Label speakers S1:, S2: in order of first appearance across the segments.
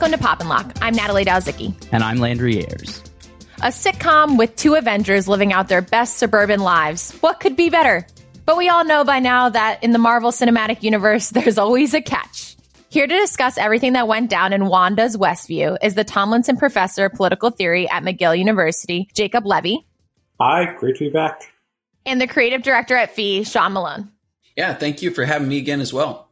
S1: Welcome to Pop and Lock. I'm Natalie Dowzicki.
S2: And I'm Landry Ayers.
S1: A sitcom with two Avengers living out their best suburban lives. What could be better? But we all know by now that in the Marvel Cinematic Universe, there's always a catch. Here to discuss everything that went down in Wanda's Westview is the Tomlinson Professor of Political Theory at McGill University, Jacob Levy.
S3: Hi, great to be back.
S1: And the creative director at FEE, Sean Malone.
S4: Yeah, thank you for having me again as well.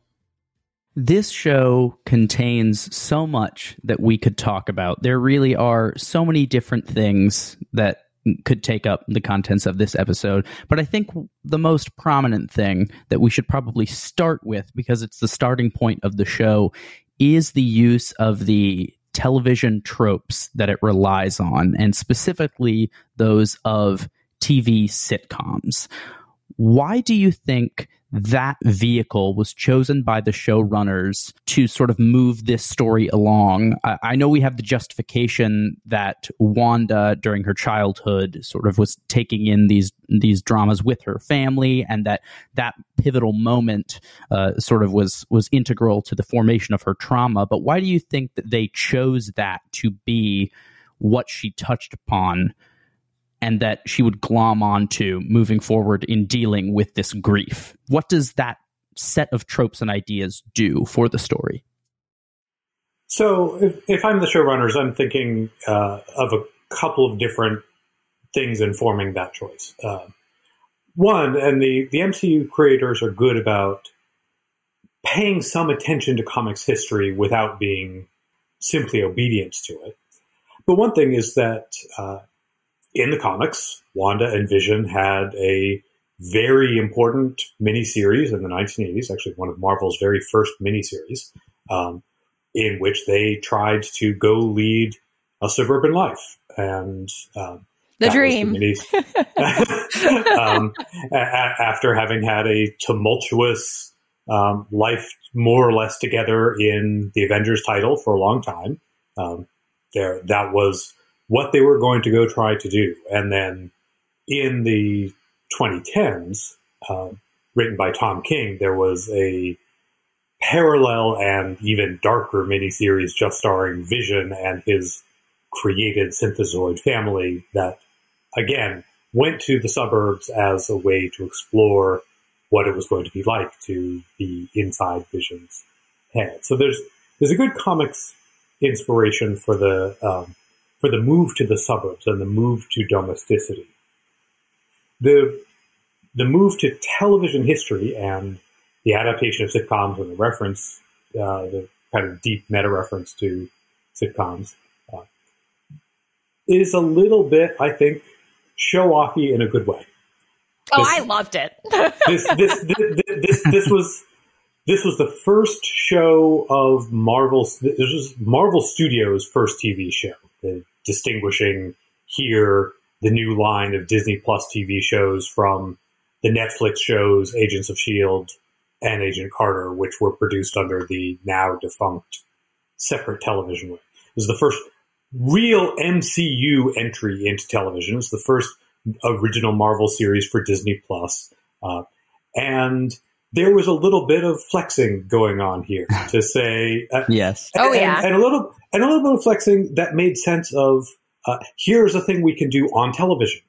S2: This show contains so much that we could talk about. There really are so many different things that could take up the contents of this episode. But I think the most prominent thing that we should probably start with, because it's the starting point of the show, is the use of the television tropes that it relies on, and specifically those of TV sitcoms. Why do you think that vehicle was chosen by the showrunners to sort of move this story along. I, I, know we have the justification that Wanda, during her childhood, sort of was taking in these these dramas with her family, and that that pivotal moment uh, sort of was was integral to the formation of her trauma. But why do you think that they chose that to be what she touched upon? And that she would glom onto moving forward in dealing with this grief. What does that set of tropes and ideas do for the story?
S3: So, if, if I'm the showrunners, I'm thinking uh, of a couple of different things informing that choice. Uh, one, and the, the MCU creators are good about paying some attention to comics history without being simply obedient to it. But one thing is that uh, in the comics, Wanda and Vision had a very important miniseries in the 1980s, actually one of Marvel's very first miniseries, um, in which they tried to go lead a suburban life. And um,
S1: the dream.
S3: The um, a- after having had a tumultuous um, life, more or less together in the Avengers title for a long time, um, there that was what they were going to go try to do. And then in the 2010s, um, written by Tom King, there was a parallel and even darker miniseries just starring Vision and his created synthezoid family that, again, went to the suburbs as a way to explore what it was going to be like to be inside Vision's head. So there's there's a good comics inspiration for the um, for the move to the suburbs and the move to domesticity. The, the move to television history and the adaptation of sitcoms and the reference, uh, the kind of deep meta reference to sitcoms, uh, is a little bit, I think, show offy in a good way.
S1: Oh, I loved it.
S3: this, this, this, this, this was this was the first show of Marvel. This was Marvel Studios' first TV show the distinguishing here the new line of Disney Plus TV shows from the Netflix shows Agents of S.H.I.E.L.D. and Agent Carter, which were produced under the now defunct separate television wing. It was the first real MCU entry into television. It was the first original Marvel series for Disney Plus. Uh, and there was a little bit of flexing going on here to say
S2: uh, yes.
S1: Oh yeah.
S3: and, and, a little and a little bit of flexing that made sense of uh, here's a thing we can do on television.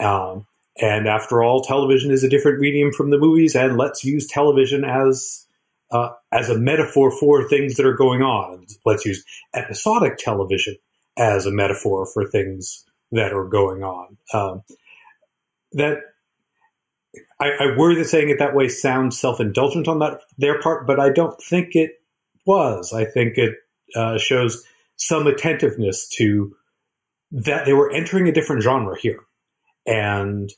S3: Um, and after all television is a different medium from the movies and let's use television as uh, as a metaphor for things that are going on. Let's use episodic television as a metaphor for things that are going on. Um, that I, I worry that saying it that way sounds self-indulgent on that their part, but I don't think it was. I think it uh, shows some attentiveness to that they were entering a different genre here and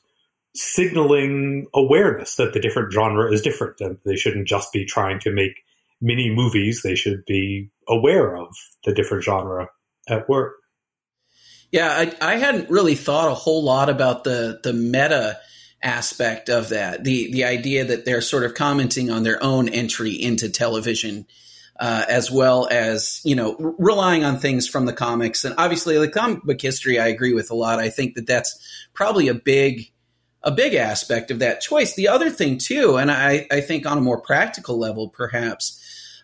S3: signaling awareness that the different genre is different and they shouldn't just be trying to make mini movies. They should be aware of the different genre at work.
S4: Yeah, I, I hadn't really thought a whole lot about the the meta aspect of that. The the idea that they're sort of commenting on their own entry into television uh, as well as you know r- relying on things from the comics. And obviously the comic book history I agree with a lot. I think that that's probably a big a big aspect of that choice. The other thing too and I, I think on a more practical level perhaps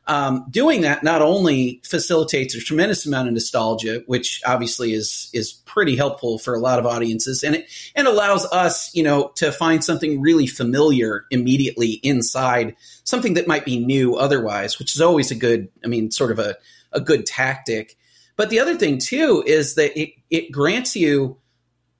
S4: um, doing that not only facilitates a tremendous amount of nostalgia, which obviously is is pretty helpful for a lot of audiences, and it and allows us, you know, to find something really familiar immediately inside something that might be new otherwise, which is always a good, I mean, sort of a a good tactic. But the other thing too is that it it grants you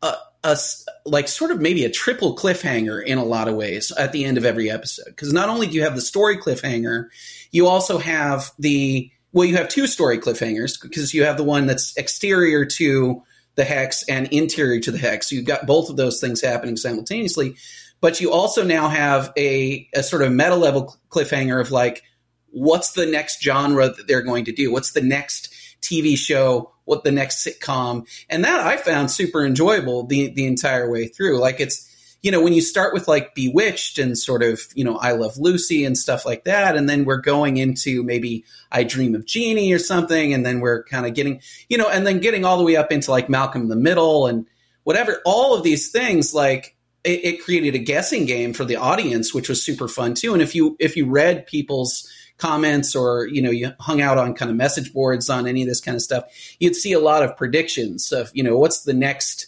S4: a, a like sort of maybe a triple cliffhanger in a lot of ways at the end of every episode because not only do you have the story cliffhanger you also have the well, you have two story cliffhangers because you have the one that's exterior to the hex and interior to the hex. You've got both of those things happening simultaneously, but you also now have a, a sort of meta level cliffhanger of like, what's the next genre that they're going to do? What's the next TV show? What the next sitcom? And that I found super enjoyable the the entire way through. Like it's you know, when you start with like Bewitched and sort of, you know, I Love Lucy and stuff like that, and then we're going into maybe I Dream of Jeannie or something, and then we're kind of getting, you know, and then getting all the way up into like Malcolm in the Middle and whatever, all of these things, like it, created a guessing game for the audience, which was super fun too. And if you if you read people's comments or you know you hung out on kind of message boards on any of this kind of stuff you'd see a lot of predictions of you know what's the next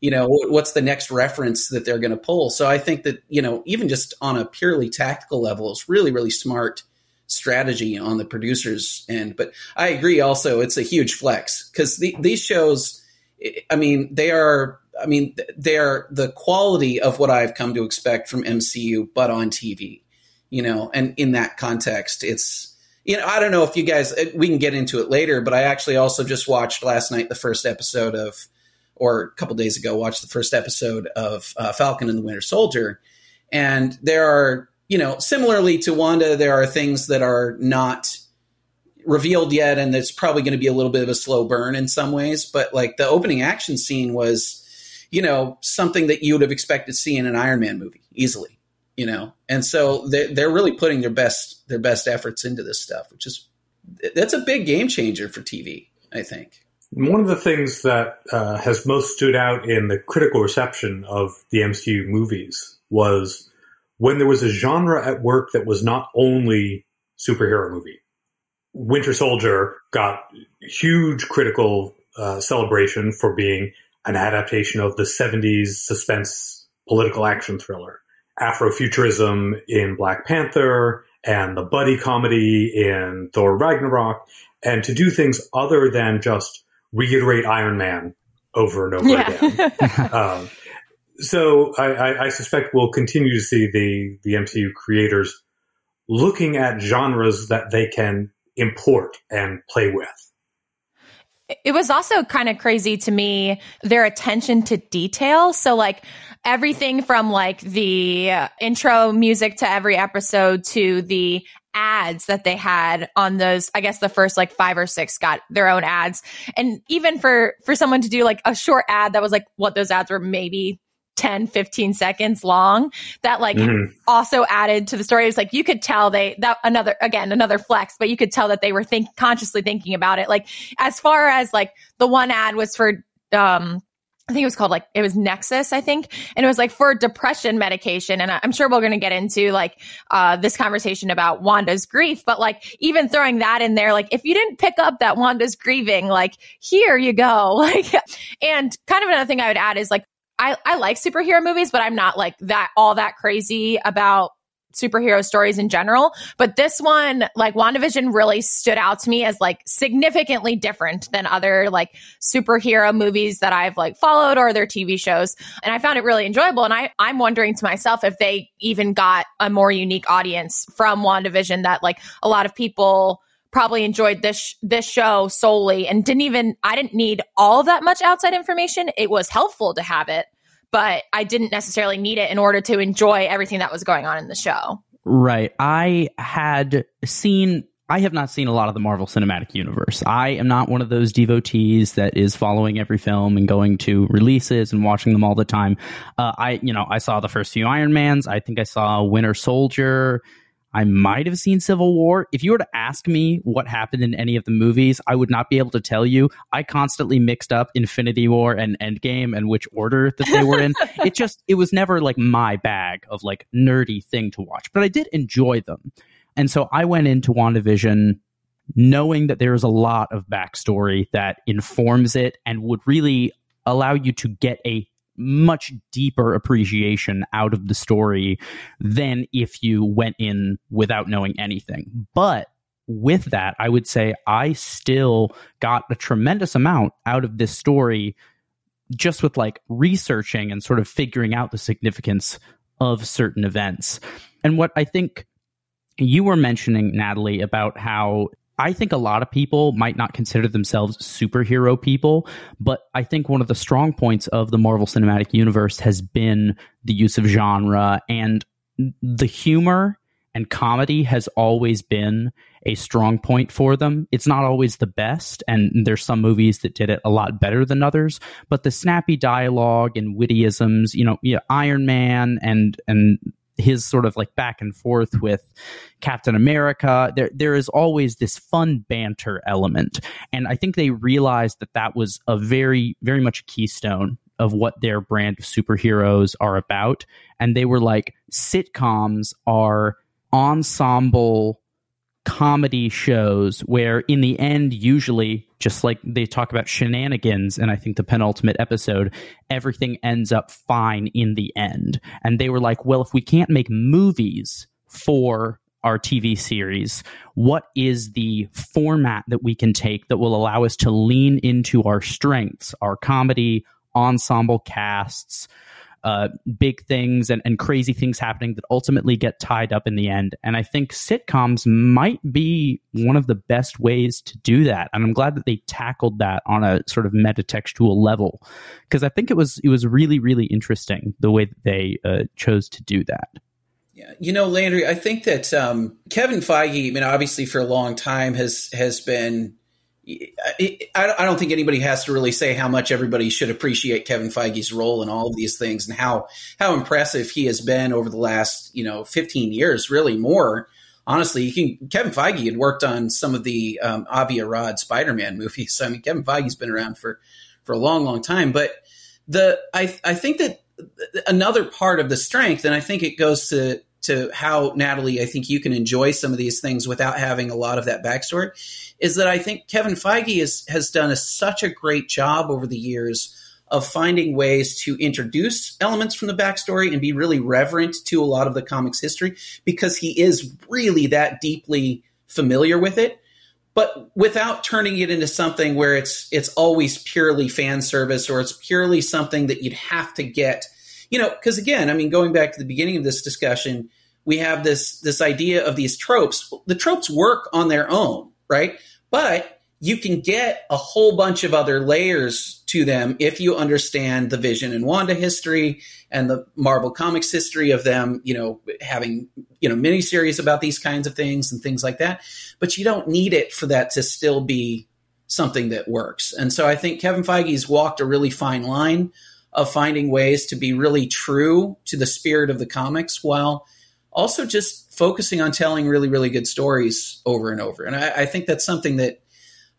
S4: you know what's the next reference that they're going to pull. So i think that you know even just on a purely tactical level it's really really smart strategy on the producers end. But i agree also it's a huge flex because the, these shows i mean they are i mean they are the quality of what i've come to expect from mcu but on tv you know and in that context it's you know i don't know if you guys we can get into it later but i actually also just watched last night the first episode of or a couple days ago, watched the first episode of uh, Falcon and the Winter Soldier, and there are you know similarly to Wanda, there are things that are not revealed yet, and it's probably going to be a little bit of a slow burn in some ways. But like the opening action scene was, you know, something that you would have expected to see in an Iron Man movie easily, you know, and so they're, they're really putting their best their best efforts into this stuff, which is that's a big game changer for TV, I think.
S3: One of the things that uh, has most stood out in the critical reception of the MCU movies was when there was a genre at work that was not only superhero movie. Winter Soldier got huge critical uh, celebration for being an adaptation of the 70s suspense political action thriller. Afrofuturism in Black Panther and the buddy comedy in Thor Ragnarok, and to do things other than just reiterate Iron Man over and over yeah. again. um, so I, I, I, suspect we'll continue to see the the MCU creators looking at genres that they can import and play with.
S1: It was also kind of crazy to me their attention to detail. So like everything from like the intro music to every episode to the ads that they had on those i guess the first like five or six got their own ads and even for for someone to do like a short ad that was like what those ads were maybe 10 15 seconds long that like mm-hmm. also added to the story it was like you could tell they that another again another flex but you could tell that they were think consciously thinking about it like as far as like the one ad was for um I think it was called like it was Nexus, I think, and it was like for depression medication. And I'm sure we're going to get into like uh, this conversation about Wanda's grief, but like even throwing that in there, like if you didn't pick up that Wanda's grieving, like here you go, like. And kind of another thing I would add is like I I like superhero movies, but I'm not like that all that crazy about superhero stories in general. But this one, like WandaVision really stood out to me as like significantly different than other like superhero movies that I've like followed or their TV shows. And I found it really enjoyable. And I, I'm wondering to myself if they even got a more unique audience from WandaVision that like a lot of people probably enjoyed this this show solely and didn't even I didn't need all that much outside information. It was helpful to have it, but I didn't necessarily need it in order to enjoy everything that was going on in the show.
S2: Right. I had seen I have not seen a lot of the Marvel Cinematic Universe. I am not one of those devotees that is following every film and going to releases and watching them all the time. Uh, I, you know, I saw the first few Iron Mans. I think I saw Winter Soldier. I might have seen Civil War. If you were to ask me what happened in any of the movies, I would not be able to tell you. I constantly mixed up Infinity War and Endgame and which order that they were in. it just, it was never like my bag of like nerdy thing to watch, but I did enjoy them. And so I went into WandaVision knowing that there's a lot of backstory that informs it and would really allow you to get a much deeper appreciation out of the story than if you went in without knowing anything. But with that, I would say I still got a tremendous amount out of this story just with like researching and sort of figuring out the significance of certain events. And what I think you were mentioning, Natalie, about how I think a lot of people might not consider themselves superhero people, but I think one of the strong points of the Marvel Cinematic Universe has been the use of genre and the humor and comedy has always been a strong point for them. It's not always the best, and there's some movies that did it a lot better than others. But the snappy dialogue and wittyisms, you know, yeah, Iron Man and and his sort of like back and forth with Captain America. There, there is always this fun banter element, and I think they realized that that was a very, very much a keystone of what their brand of superheroes are about. And they were like, sitcoms are ensemble comedy shows where in the end usually just like they talk about shenanigans and i think the penultimate episode everything ends up fine in the end. And they were like well if we can't make movies for our TV series, what is the format that we can take that will allow us to lean into our strengths, our comedy, ensemble casts, uh, big things and, and crazy things happening that ultimately get tied up in the end. And I think sitcoms might be one of the best ways to do that. And I'm glad that they tackled that on a sort of metatextual level because I think it was it was really really interesting the way that they uh, chose to do that.
S4: Yeah, you know, Landry, I think that um, Kevin Feige, I mean, obviously for a long time has has been I don't think anybody has to really say how much everybody should appreciate Kevin Feige's role in all of these things and how how impressive he has been over the last you know 15 years, really more. Honestly, you can Kevin Feige had worked on some of the um, Avi Arad Spider-Man movies. So, I mean, Kevin Feige's been around for for a long, long time. But the I I think that another part of the strength, and I think it goes to to how Natalie, I think you can enjoy some of these things without having a lot of that backstory, is that I think Kevin Feige is, has done a, such a great job over the years of finding ways to introduce elements from the backstory and be really reverent to a lot of the comics history because he is really that deeply familiar with it but without turning it into something where it's it's always purely fan service or it's purely something that you'd have to get you know, because again, I mean, going back to the beginning of this discussion, we have this this idea of these tropes. The tropes work on their own, right? But you can get a whole bunch of other layers to them if you understand the Vision and Wanda history and the Marvel Comics history of them, you know, having, you know, miniseries about these kinds of things and things like that. But you don't need it for that to still be something that works. And so I think Kevin Feige's walked a really fine line of finding ways to be really true to the spirit of the comics while also just focusing on telling really, really good stories over and over. And I, I think that's something that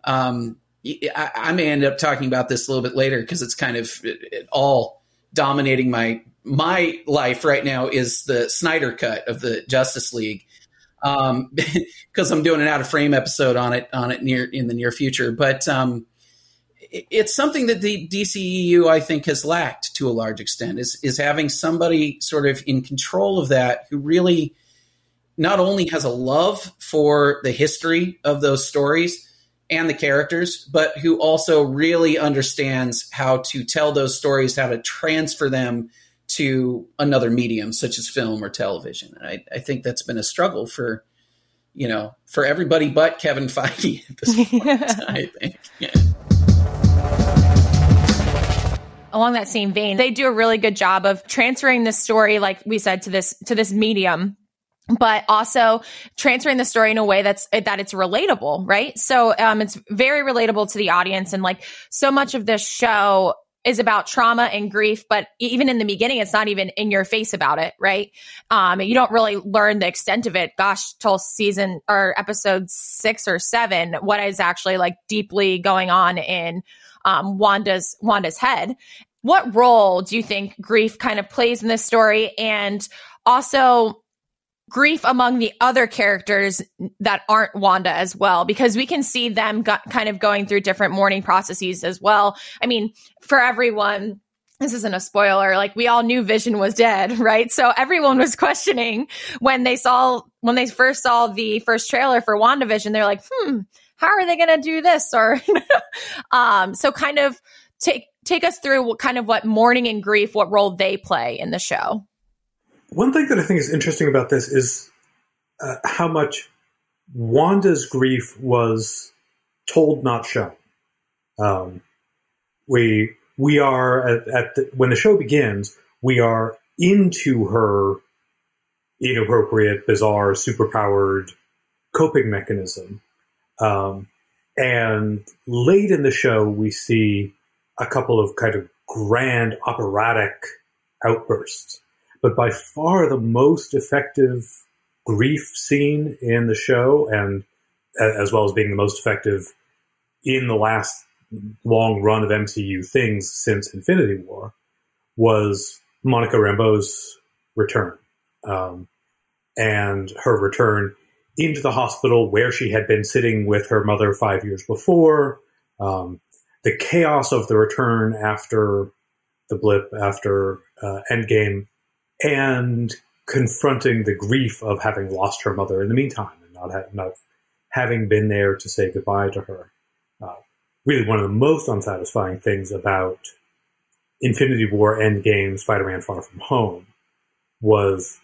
S4: um, I, I, may end up talking about this a little bit later because it's kind of it, it all dominating my my life right now is the Snyder cut of the Justice League um, because I'm doing an out of frame episode on it on it near in the near future. But um, it's something that the DCEU I think has lacked to a large extent is is having somebody sort of in control of that who really not only has a love for the history of those stories and the characters, but who also really understands how to tell those stories, how to transfer them to another medium such as film or television. And I, I think that's been a struggle for you know for everybody but Kevin Feige at this point. I think. Yeah
S1: along that same vein, they do a really good job of transferring the story, like we said, to this to this medium but also transferring the story in a way that's that it's relatable right? So um it's very relatable to the audience and like so much of this show is about trauma and grief but even in the beginning it's not even in your face about it right um you don't really learn the extent of it gosh till season or episode 6 or 7 what is actually like deeply going on in um, Wanda's Wanda's head. What role do you think grief kind of plays in this story? And also, grief among the other characters that aren't Wanda as well, because we can see them go- kind of going through different mourning processes as well. I mean, for everyone, this isn't a spoiler. Like we all knew Vision was dead, right? So everyone was questioning when they saw, when they first saw the first trailer for WandaVision, they're like, hmm, how are they going to do this? Or, um, so kind of take, take us through what kind of what mourning and grief, what role they play in the show.
S3: One thing that I think is interesting about this is uh, how much Wanda's grief was told, not shown. Um, we we are at, at the, when the show begins, we are into her inappropriate, bizarre, superpowered coping mechanism. Um, and late in the show, we see a couple of kind of grand operatic outbursts. But by far the most effective grief scene in the show, and as well as being the most effective in the last long run of MCU things since Infinity War was Monica Rambeau's return. Um, and her return into the hospital where she had been sitting with her mother five years before. Um, the chaos of the return after the blip, after uh, Endgame, and confronting the grief of having lost her mother in the meantime and not, ha- not having been there to say goodbye to her uh, really one of the most unsatisfying things about Infinity War Endgame Spider-Man Far From Home was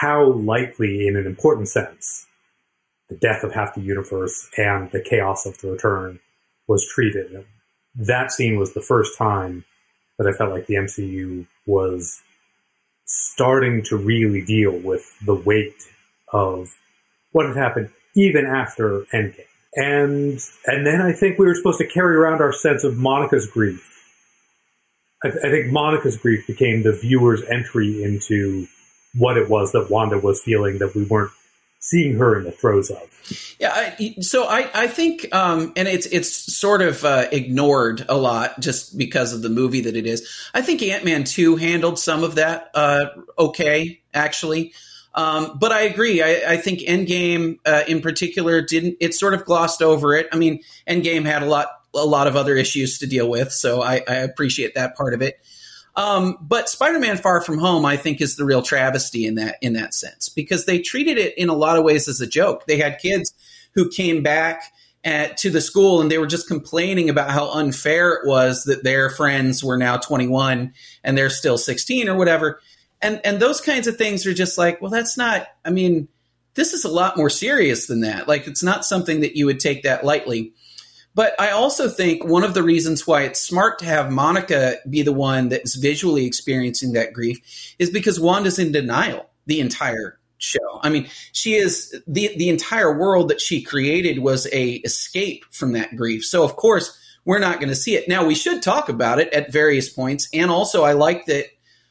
S3: how likely, in an important sense, the death of half the universe and the chaos of the return was treated. That scene was the first time that I felt like the MCU was starting to really deal with the weight of what had happened even after Endgame and and then I think we were supposed to carry around our sense of Monica's grief. I, I, think Monica's grief became the viewer's entry into what it was that Wanda was feeling that we weren't seeing her in the throes of.
S4: Yeah, I, so I I think um, and it's it's sort of uh, ignored a lot just because of the movie that it is. I think Ant Man two handled some of that uh, okay actually. Um, but I agree. I, I think Endgame, uh, in particular, didn't. It sort of glossed over it. I mean, Endgame had a lot, a lot of other issues to deal with, so I, I appreciate that part of it. Um, but Spider-Man: Far From Home, I think, is the real travesty in that in that sense because they treated it in a lot of ways as a joke. They had kids who came back at, to the school and they were just complaining about how unfair it was that their friends were now 21 and they're still 16 or whatever. And and those kinds of things are just like well that's not i mean this is a lot more serious than that. Like it's not something that you would take that lightly but i also think one of the reasons why it's smart to have monica be the one that's visually experiencing that grief is because wanda's in denial the entire show. I mean she is the the entire world that she created was a escape from that grief. So of course we're not going to see it. Now we should talk about it at various points and also i like that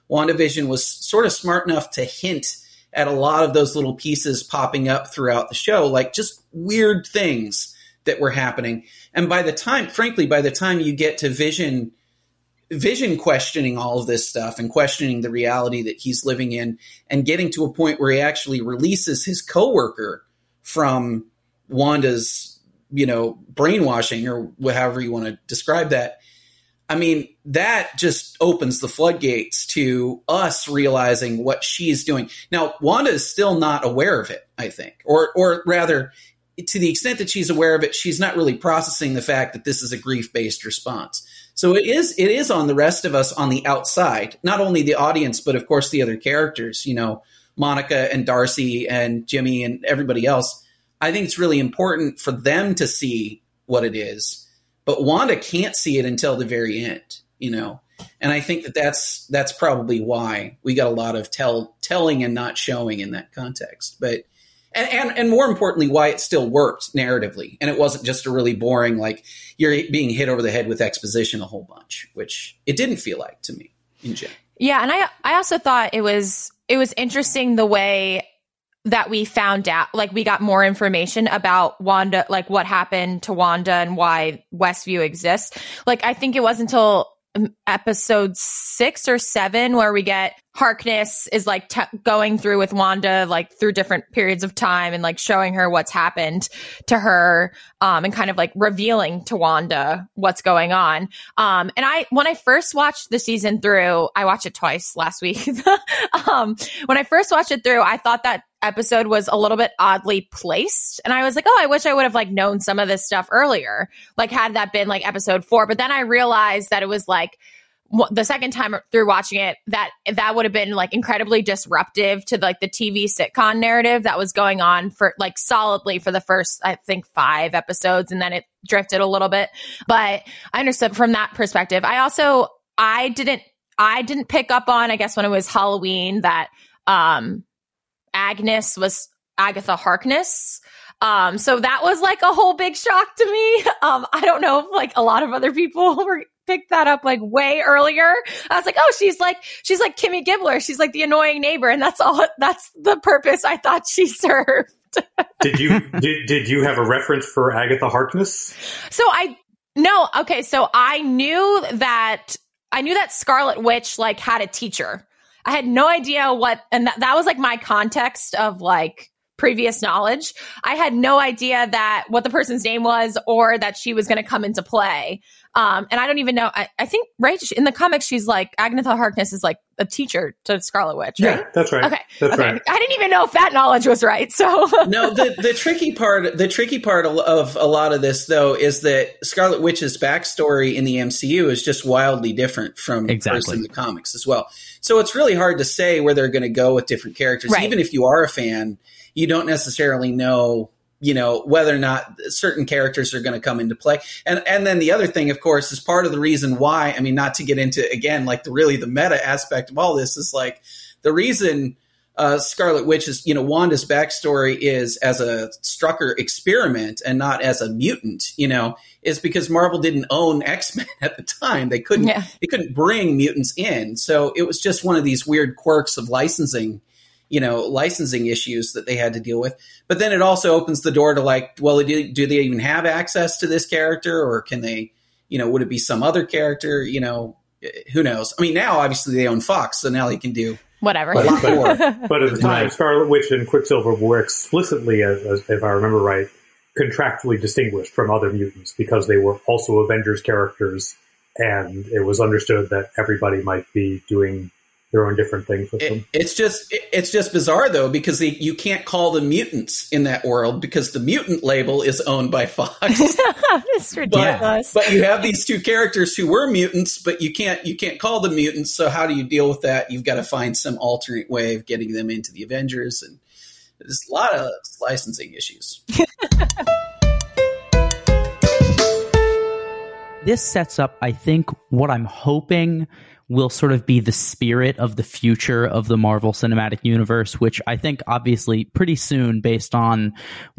S4: WandaVision was sort of smart enough to hint at a lot of those little pieces popping up throughout the show, like just weird things that were happening. And by the time, frankly, by the time you get to Vision, Vision questioning all of this stuff and questioning the reality that he's living in, and getting to a point where he actually releases his coworker from Wanda's, you know, brainwashing or however you want to describe that I mean, that just opens the floodgates to us realizing what she's doing. Now, Wanda is still not aware of it, I think, or or rather, to the extent that she's aware of it, she's not really processing the fact that this is a grief based response. So it is it is on the rest of us on the outside, not only the audience, but of course the other characters. You know, Monica and Darcy and Jimmy and everybody else. I think it's really important for them to see what it is but Wanda can't see it until the very end, you know. And I think that that's that's probably why we got a lot of tell telling and not showing in that context. But and, and, and more importantly, why it still worked narratively, and it wasn't just a really boring like you're being hit over the head with exposition a whole bunch, which it didn't feel like to me in general.
S1: Yeah, and I I also thought it was it was interesting the way that we found out, like we got more information about Wanda, like what happened to Wanda and why Westview exists. Like I think it was until episode six or seven where we get Harkness is like t- going through with Wanda, like through different periods of time and like showing her what's happened to her, um, and kind of like revealing to Wanda what's going on. Um, and I, when I first watched the season through, I watched it twice last week. um, when I first watched it through, I thought that episode was a little bit oddly placed. And I was like, oh, I wish I would have like known some of this stuff earlier. Like, had that been like episode four. But then I realized that it was like, the second time through watching it that that would have been like incredibly disruptive to like the TV sitcom narrative that was going on for like solidly for the first I think 5 episodes and then it drifted a little bit but I understood from that perspective I also I didn't I didn't pick up on I guess when it was Halloween that um Agnes was Agatha Harkness um, so that was like a whole big shock to me. Um, I don't know if like a lot of other people were picked that up like way earlier. I was like, oh, she's like she's like Kimmy Gibbler. She's like the annoying neighbor, and that's all. That's the purpose I thought she served.
S3: did you did, did you have a reference for Agatha Harkness?
S1: So I no okay. So I knew that I knew that Scarlet Witch like had a teacher. I had no idea what, and that, that was like my context of like previous knowledge. I had no idea that what the person's name was or that she was going to come into play. Um, and I don't even know. I, I, think right in the comics, she's like Agatha Harkness is like a teacher to Scarlet Witch. Right?
S3: Yeah, that's right.
S1: Okay,
S3: that's
S1: okay.
S3: Right.
S1: I didn't even know if that knowledge was right. So
S4: no, the the tricky part, the tricky part of a lot of this though is that Scarlet Witch's backstory in the MCU is just wildly different from
S2: exactly.
S4: in the comics as well. So it's really hard to say where they're going to go with different characters,
S1: right.
S4: even if you are a fan you don't necessarily know you know whether or not certain characters are going to come into play and and then the other thing of course is part of the reason why i mean not to get into again like the really the meta aspect of all this is like the reason uh, Scarlet Witch is, you know, Wanda's backstory is as a Strucker experiment and not as a mutant, you know, is because Marvel didn't own X Men at the time. They couldn't, yeah. they couldn't bring mutants in. So it was just one of these weird quirks of licensing you know licensing issues that they had to deal with. But then it also opens the door to like well do, do they even have access to this character? Or can they you know would it be some other character? You know eh, who knows? I mean now obviously they own fox so now they can do
S1: whatever.
S3: but, but, but at the time scarlet witch and quicksilver were explicitly if i remember right contractually distinguished from other mutants because they were also avengers characters and it was understood that everybody might be doing their own different things with
S4: it,
S3: them.
S4: It's just it's just bizarre though because they, you can't call them mutants in that world because the mutant label is owned by Fox.
S1: it's ridiculous.
S4: But, but, you have these two characters who were mutants, but you can't you can't call them mutants. So how do you deal with that? You've got to find some alternate way of getting them into the Avengers, and there's a lot of licensing issues.
S2: this sets up, I think, what I'm hoping will sort of be the spirit of the future of the Marvel Cinematic Universe, which I think obviously pretty soon, based on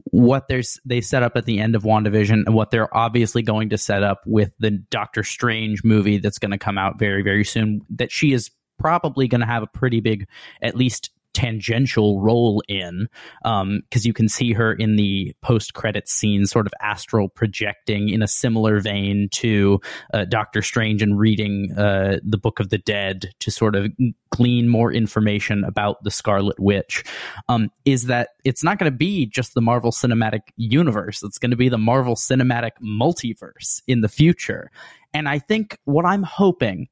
S2: what there's they set up at the end of WandaVision and what they're obviously going to set up with the Doctor Strange movie that's going to come out very, very soon, that she is probably going to have a pretty big, at least tangential role in because um, you can see her in the post credit scene sort of astral projecting in a similar vein to uh, Doctor Strange and reading uh, the Book of the Dead to sort of glean more information about the Scarlet Witch. Um, is that it's not going to be just the Marvel Cinematic Universe. It's going to be the Marvel Cinematic Multiverse in the future. And I think what I'm hoping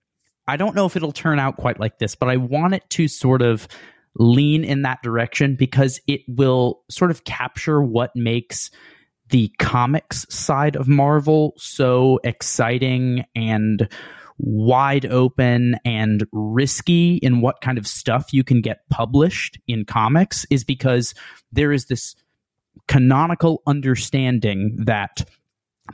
S2: I don't know if it'll turn out quite like this, but I want it to sort of lean in that direction because it will sort of capture what makes the comics side of Marvel so exciting and wide open and risky in what kind of stuff you can get published in comics is because there is this canonical understanding that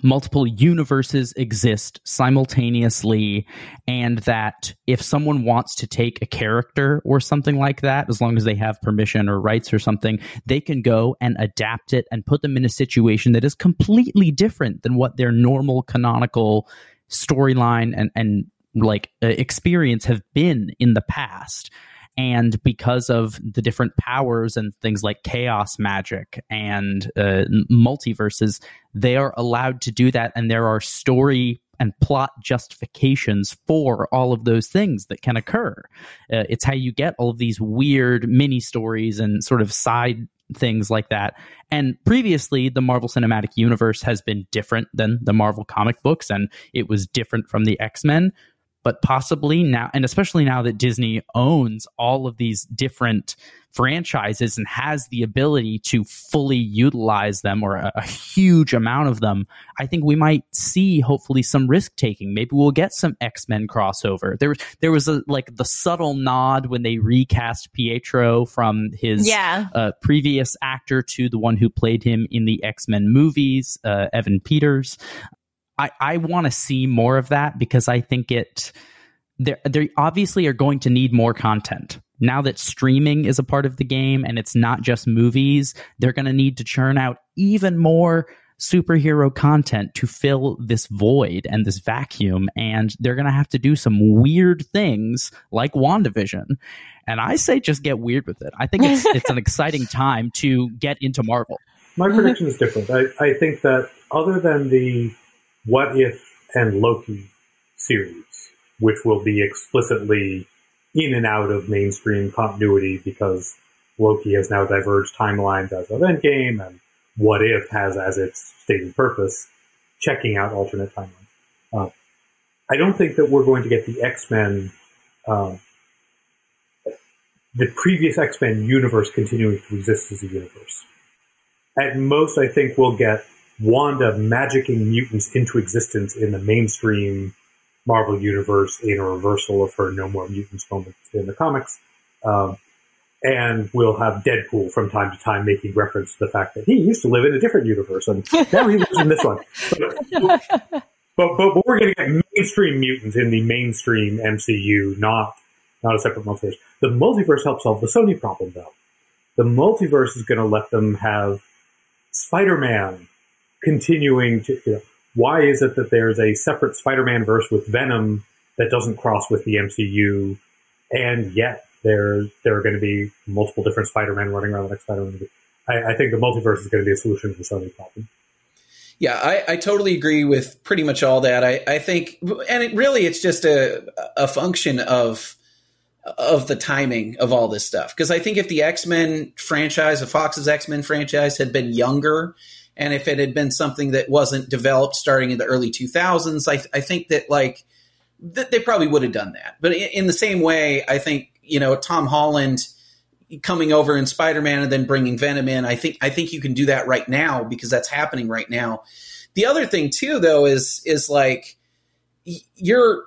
S2: multiple universes exist simultaneously and that if someone wants to take a character or something like that as long as they have permission or rights or something they can go and adapt it and put them in a situation that is completely different than what their normal canonical storyline and and like uh, experience have been in the past and because of the different powers and things like chaos magic and uh, multiverses, they are allowed to do that. And there are story and plot justifications for all of those things that can occur. Uh, it's how you get all of these weird mini stories and sort of side things like that. And previously, the Marvel Cinematic Universe has been different than the Marvel comic books, and it was different from the X Men but possibly now, and especially now that Disney owns all of these different franchises and has the ability to fully utilize them or a, a huge amount of them, I think we might see hopefully some risk taking. Maybe we'll get some X Men crossover. There, there was a like the subtle nod when they recast Pietro from his
S1: yeah.
S2: uh, previous actor to the one who played him in the X Men movies, uh, Evan Peters. I, I want to see more of that because I think it they they obviously are going to need more content. Now that streaming is a part of the game and it's not just movies, they're going to need to churn out even more superhero content to fill this void and this vacuum. And they're going to have to do some weird things like WandaVision. And I say just get weird with it. I think it's, it's an exciting time to get into Marvel.
S3: My prediction is different. I, I think that other than the what If and Loki series, which will be explicitly in and out of mainstream continuity because Loki has now diverged timelines as of Endgame, and What If has as its stated purpose checking out alternate timelines. Uh, I don't think that we're going to get the X Men, um, the previous X Men universe continuing to exist as a universe. At most, I think we'll get Wanda magicking mutants into existence in the mainstream Marvel universe in a reversal of her No More Mutants moment in the comics. Um, and we'll have Deadpool from time to time making reference to the fact that he used to live in a different universe and now he lives in this one. But, but, but we're going to get mainstream mutants in the mainstream MCU, not not a separate multiverse. The multiverse helps solve the Sony problem, though. The multiverse is going to let them have Spider-Man continuing to. You know, why is it that there's a separate Spider-Man verse with Venom that doesn't cross with the MCU, and yet there there are going to be multiple different Spider-Man running around the next Spider-Man movie? I, I think the multiverse is going to be a solution to the Sony problem.
S4: Yeah, I, I, totally agree with pretty much all that. I, I think, and it really, it's just a a function of of the timing of all this stuff. Because I think if the X Men franchise, the Fox's X Men franchise, had been younger and if it had been something that wasn't developed starting in the early 2000s, I, I think that like th- they probably would have done that. But in, in, the same way, I think you know Tom Holland coming over in Spider-Man and then bringing Venom in, I think I think you can do that right now because that's happening right now. The other thing too, though, is is like you're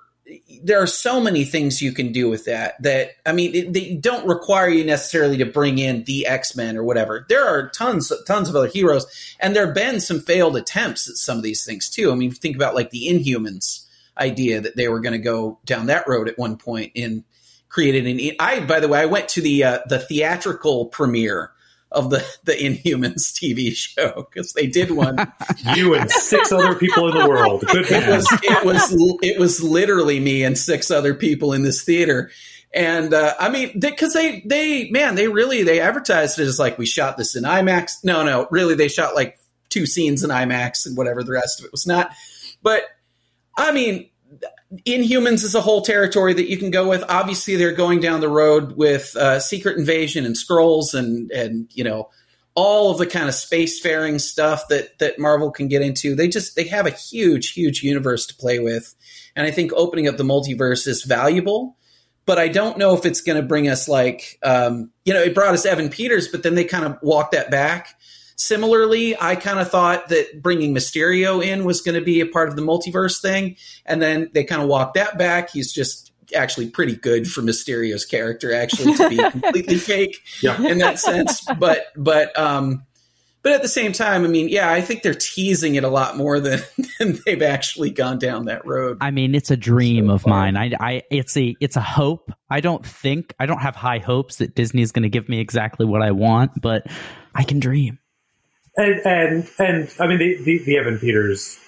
S4: there are so many things you can do with that that i mean it, they don't require you necessarily to bring in the x-men or whatever. There are tons tons of other heroes and there have been some failed attempts at some of these things too. I mean think about like the inhumans idea that they were going to go down that road at one point and created an i by the way i went to the uh, the theatrical premiere of the the Inhumans TV show because they did one.
S3: you and six other people in the world. Good
S4: it was it was it was literally me and six other people in this theater. And uh, I mean, because they, they, they, man, they really they advertised it as like we shot this in IMAX. No, no, really, they shot like two scenes in IMAX and whatever the rest of it was not. But I mean, Inhumans is a whole territory that you can go with. Obviously, they're going down the road with uh, Secret Invasion and Skrulls and and you know all of the kind of spacefaring stuff that that Marvel can get into. They just they have a huge huge universe to play with, and I think opening up the multiverse is valuable. But I don't know if it's going to bring us like um, you know it brought us Evan Peters, but then they kind of walked that back Similarly, I kind of thought that bringing Mysterio in was going to be a part of the multiverse thing, and then they kind of walked that back. He's just actually pretty good for Mysterio's character, actually, to be completely fake yeah. in that sense. But but um, but at the same time, I mean, yeah, I think they're teasing it a lot more than, than they've actually gone down that road.
S2: I mean, it's a dream so of mine. I, I, it's a, it's a hope. I don't think I don't have high hopes that Disney is going to give me exactly what I want, but I can dream
S3: and and and I mean the, the, the Evan Peters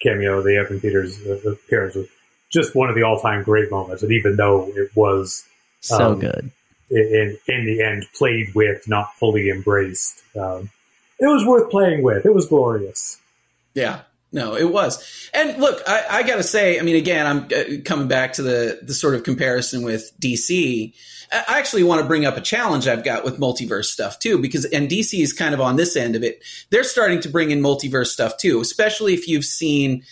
S3: cameo, the Evan Peters appearance was just one of the all time great moments. And even though it was
S2: so um, good,
S3: in in the end played with, not fully embraced, um, it was worth playing with. It was glorious.
S4: Yeah, no, it was. And look, I, I got to say, I mean, again, I'm uh, coming back to the the sort of comparison with DC. I actually want to bring up a challenge I've got with multiverse stuff too, because and DC is kind of on this end of it. They're starting to bring in multiverse stuff too, especially if you've seen.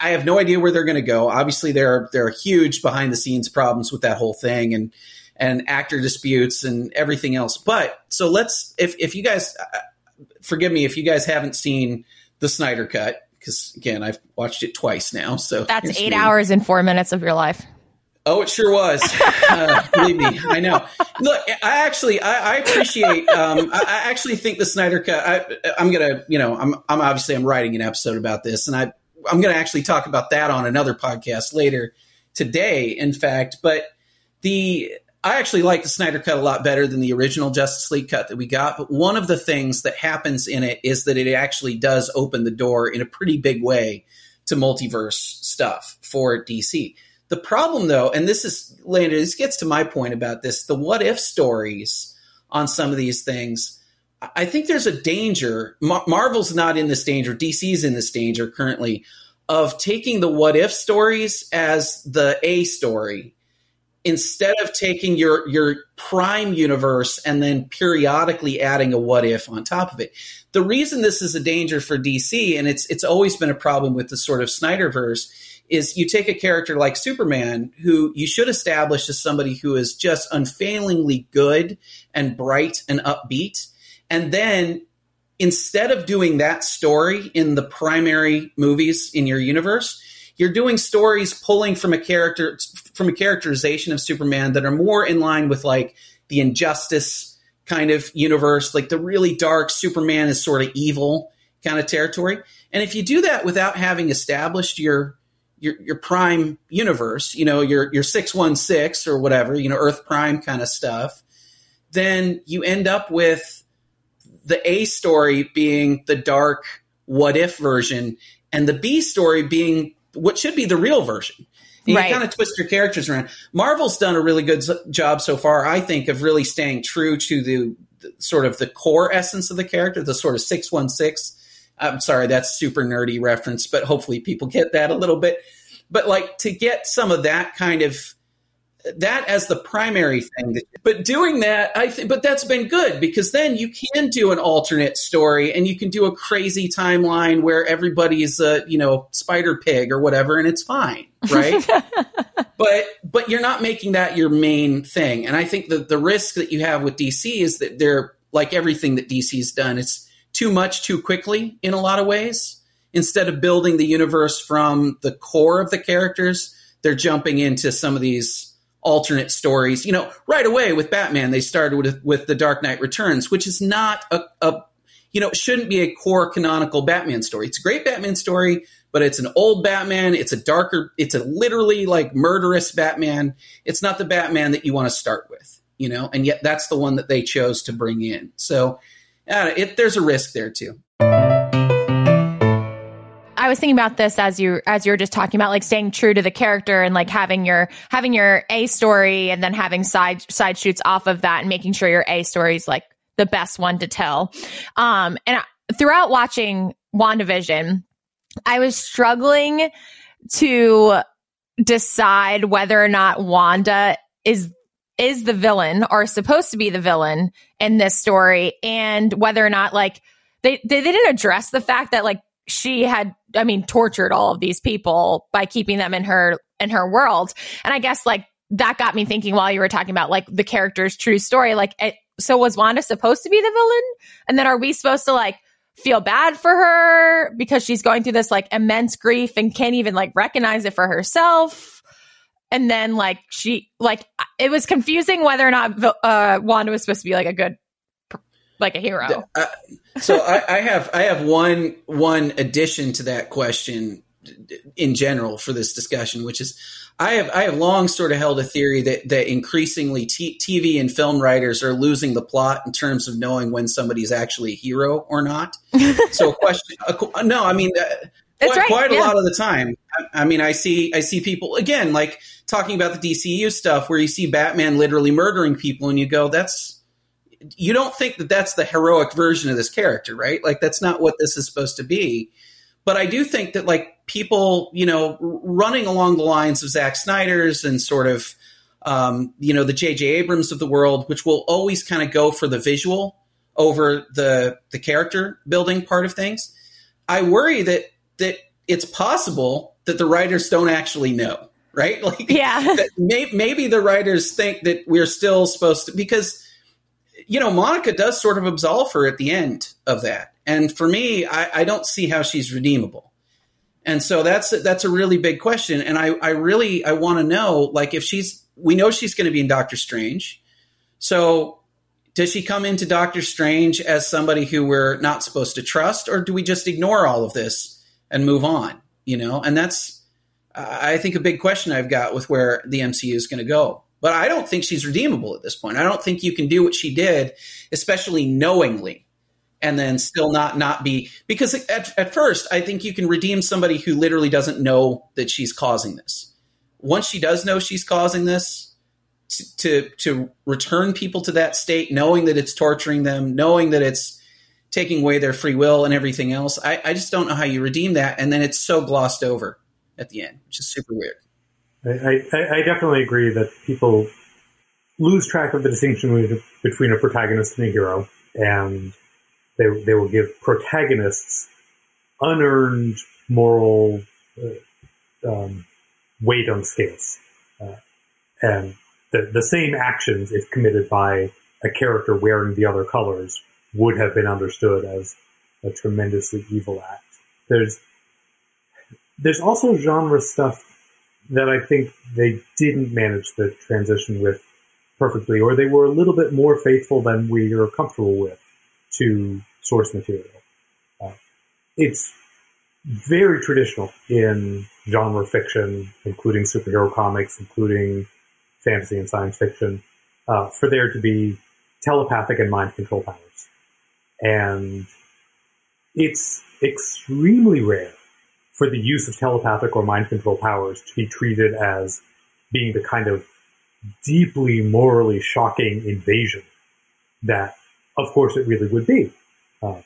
S4: I have no idea where they're going to go. Obviously, there are there are huge behind the scenes problems with that whole thing, and and actor disputes and everything else. But so let's if if you guys uh, forgive me if you guys haven't seen the Snyder cut because again I've watched it twice now. So
S1: that's eight me. hours and four minutes of your life.
S4: Oh, it sure was. Uh, believe me, I know. Look, I actually, I, I appreciate. Um, I, I, actually think the Snyder cut. I, am gonna, you know, I'm, I'm obviously I'm writing an episode about this, and I, I'm gonna actually talk about that on another podcast later today. In fact, but the I actually like the Snyder cut a lot better than the original Justice League cut that we got. But one of the things that happens in it is that it actually does open the door in a pretty big way to multiverse stuff for DC. The problem, though, and this is Landon, this gets to my point about this the what if stories on some of these things. I think there's a danger. Mar- Marvel's not in this danger. DC's in this danger currently of taking the what if stories as the A story instead of taking your your prime universe and then periodically adding a what if on top of it. The reason this is a danger for DC and it's it's always been a problem with the sort of Snyderverse is you take a character like Superman who you should establish as somebody who is just unfailingly good and bright and upbeat and then instead of doing that story in the primary movies in your universe you're doing stories pulling from a character from a characterization of Superman that are more in line with like the injustice kind of universe, like the really dark Superman is sort of evil kind of territory. And if you do that without having established your your, your prime universe, you know, your your 616 or whatever, you know, Earth Prime kind of stuff, then you end up with the A story being the dark what if version and the B story being what should be the real version. You right. kind of twist your characters around. Marvel's done a really good job so far, I think, of really staying true to the, the sort of the core essence of the character, the sort of 616. I'm sorry, that's super nerdy reference, but hopefully people get that a little bit. But like to get some of that kind of that as the primary thing. But doing that, I think, but that's been good because then you can do an alternate story and you can do a crazy timeline where everybody's a you know spider pig or whatever, and it's fine, right? but but you're not making that your main thing, and I think that the risk that you have with DC is that they're like everything that DC's done. It's too much too quickly in a lot of ways. Instead of building the universe from the core of the characters, they're jumping into some of these alternate stories. You know, right away with Batman, they started with with the Dark Knight Returns, which is not a, a you know shouldn't be a core canonical Batman story. It's a great Batman story, but it's an old Batman. It's a darker. It's a literally like murderous Batman. It's not the Batman that you want to start with. You know, and yet that's the one that they chose to bring in. So, uh, it, there's a risk there too.
S1: Was thinking about this as you as you were just talking about like staying true to the character and like having your having your A story and then having side side shoots off of that and making sure your A story is like the best one to tell. Um, and I, throughout watching WandaVision, I was struggling to decide whether or not Wanda is is the villain or supposed to be the villain in this story and whether or not like they, they, they didn't address the fact that like she had I mean tortured all of these people by keeping them in her in her world. And I guess like that got me thinking while you were talking about like the character's true story like it, so was Wanda supposed to be the villain? And then are we supposed to like feel bad for her because she's going through this like immense grief and can't even like recognize it for herself? And then like she like it was confusing whether or not uh, Wanda was supposed to be like a good like a hero. Uh,
S4: so I, I, have I have one one addition to that question in general for this discussion, which is I have I have long sort of held a theory that that increasingly t- TV and film writers are losing the plot in terms of knowing when somebody's actually a hero or not. so a question, a, no, I mean. Uh, quite, right, quite yeah. a lot of the time. I, I mean, I see I see people again like talking about the DCU stuff where you see Batman literally murdering people, and you go, "That's you don't think that that's the heroic version of this character, right? Like that's not what this is supposed to be. but I do think that like people, you know, running along the lines of Zack Snyder's and sort of, um, you know, the J.J. Abrams of the world, which will always kind of go for the visual over the the character building part of things. I worry that that it's possible that the writers don't actually know, right? Like,
S1: yeah,
S4: may, maybe the writers think that we're still supposed to because you know Monica does sort of absolve her at the end of that, and for me, I, I don't see how she's redeemable. And so that's that's a really big question, and I, I really I want to know like if she's we know she's going to be in Doctor Strange, so does she come into Doctor Strange as somebody who we're not supposed to trust, or do we just ignore all of this and move on? You know, and that's I think a big question I've got with where the MCU is going to go. But I don't think she's redeemable at this point. I don't think you can do what she did, especially knowingly, and then still not not be because at, at first I think you can redeem somebody who literally doesn't know that she's causing this. Once she does know she's causing this, to, to to return people to that state, knowing that it's torturing them, knowing that it's taking away their free will and everything else. I, I just don't know how you redeem that, and then it's so glossed over at the end, which is super weird.
S3: I, I, I definitely agree that people lose track of the distinction between a protagonist and a hero, and they they will give protagonists unearned moral uh, um, weight on scales, uh, and the the same actions, if committed by a character wearing the other colors, would have been understood as a tremendously evil act. There's there's also genre stuff that I think they didn't manage the transition with perfectly, or they were a little bit more faithful than we are comfortable with to source material. Uh, it's very traditional in genre fiction, including superhero comics, including fantasy and science fiction, uh, for there to be telepathic and mind control powers. And it's extremely rare for the use of telepathic or mind control powers to be treated as being the kind of deeply morally shocking invasion that, of course, it really would be. Uh,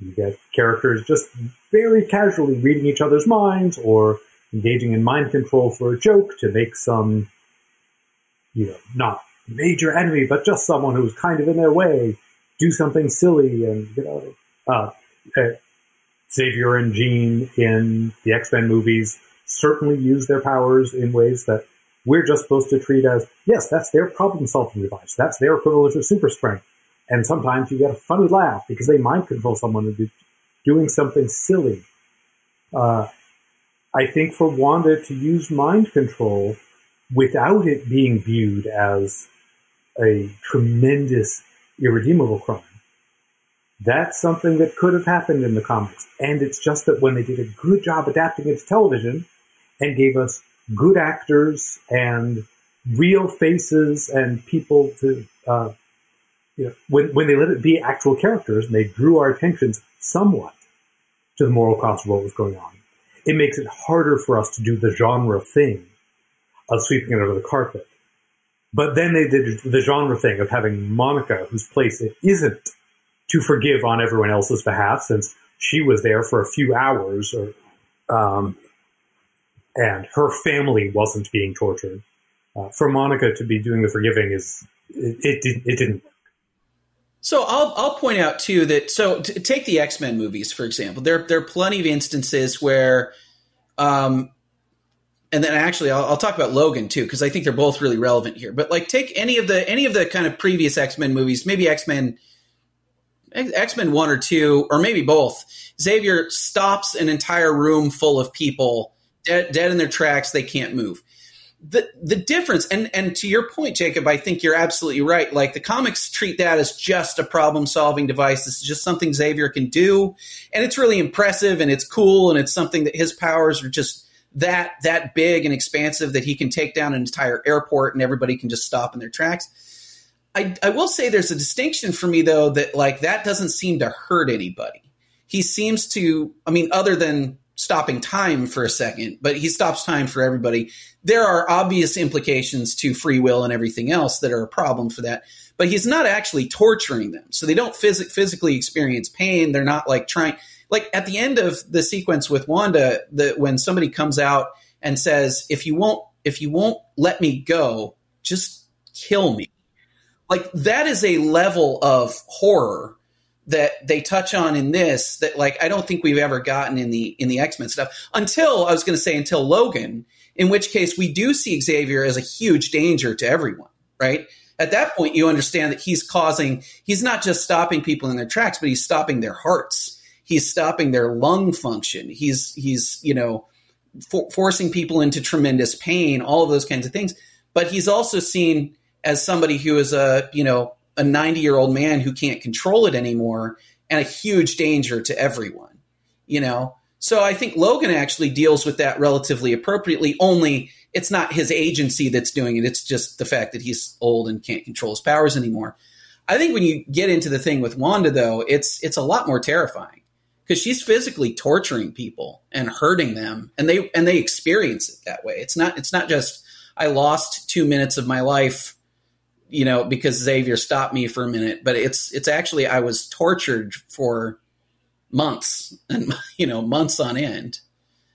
S3: you get characters just very casually reading each other's minds or engaging in mind control for a joke to make some, you know, not major enemy, but just someone who's kind of in their way do something silly and, you know, uh, uh Xavier and Jean in the X Men movies certainly use their powers in ways that we're just supposed to treat as yes, that's their problem solving device. That's their equivalent of super strength. And sometimes you get a funny laugh because they mind control someone into doing something silly. Uh, I think for Wanda to use mind control without it being viewed as a tremendous irredeemable crime that's something that could have happened in the comics. And it's just that when they did a good job adapting it to television and gave us good actors and real faces and people to, uh, you know, when, when they let it be actual characters and they drew our attentions somewhat to the moral cost of what was going on, it makes it harder for us to do the genre thing of sweeping it under the carpet. But then they did the genre thing of having Monica, whose place it isn't to forgive on everyone else's behalf since she was there for a few hours or um, and her family wasn't being tortured. Uh, for Monica to be doing the forgiving is it, it didn't it didn't
S4: so I'll I'll point out too that so take the X Men movies for example. There there are plenty of instances where, um, and then actually I'll, I'll talk about Logan too because I think they're both really relevant here. But like take any of the any of the kind of previous X Men movies, maybe X Men X Men one or two, or maybe both. Xavier stops an entire room full of people dead, dead in their tracks. They can't move. The the difference, and and to your point, Jacob, I think you're absolutely right. Like the comics treat that as just a problem solving device. This is just something Xavier can do, and it's really impressive and it's cool and it's something that his powers are just that that big and expansive that he can take down an entire airport and everybody can just stop in their tracks I, I will say there's a distinction for me though that like that doesn't seem to hurt anybody. He seems to, I mean, other than stopping time for a second, but he stops time for everybody. There are obvious implications to free will and everything else that are a problem for that. But he's not actually torturing them, so they don't phys- physically experience pain. They're not like trying. like at the end of the sequence with Wanda, the when somebody comes out and says, "If you won't, if you won't let me go, just kill me." Like that is a level of horror that they touch on in this that like I don't think we've ever gotten in the in the X Men stuff until I was going to say until Logan, in which case we do see Xavier as a huge danger to everyone, right? At that point, you understand that he's causing, he's not just stopping people in their tracks, but he's stopping their hearts. He's stopping their lung function. He's, he's, you know, for, forcing people into tremendous pain, all of those kinds of things. But he's also seen as somebody who is a, you know, a 90 year old man who can't control it anymore and a huge danger to everyone, you know? So I think Logan actually deals with that relatively appropriately, only it's not his agency that's doing it. It's just the fact that he's old and can't control his powers anymore. I think when you get into the thing with Wanda though, it's it's a lot more terrifying because she's physically torturing people and hurting them and they and they experience it that way. It's not it's not just I lost 2 minutes of my life you know, because Xavier stopped me for a minute, but it's it's actually I was tortured for months and you know months on end.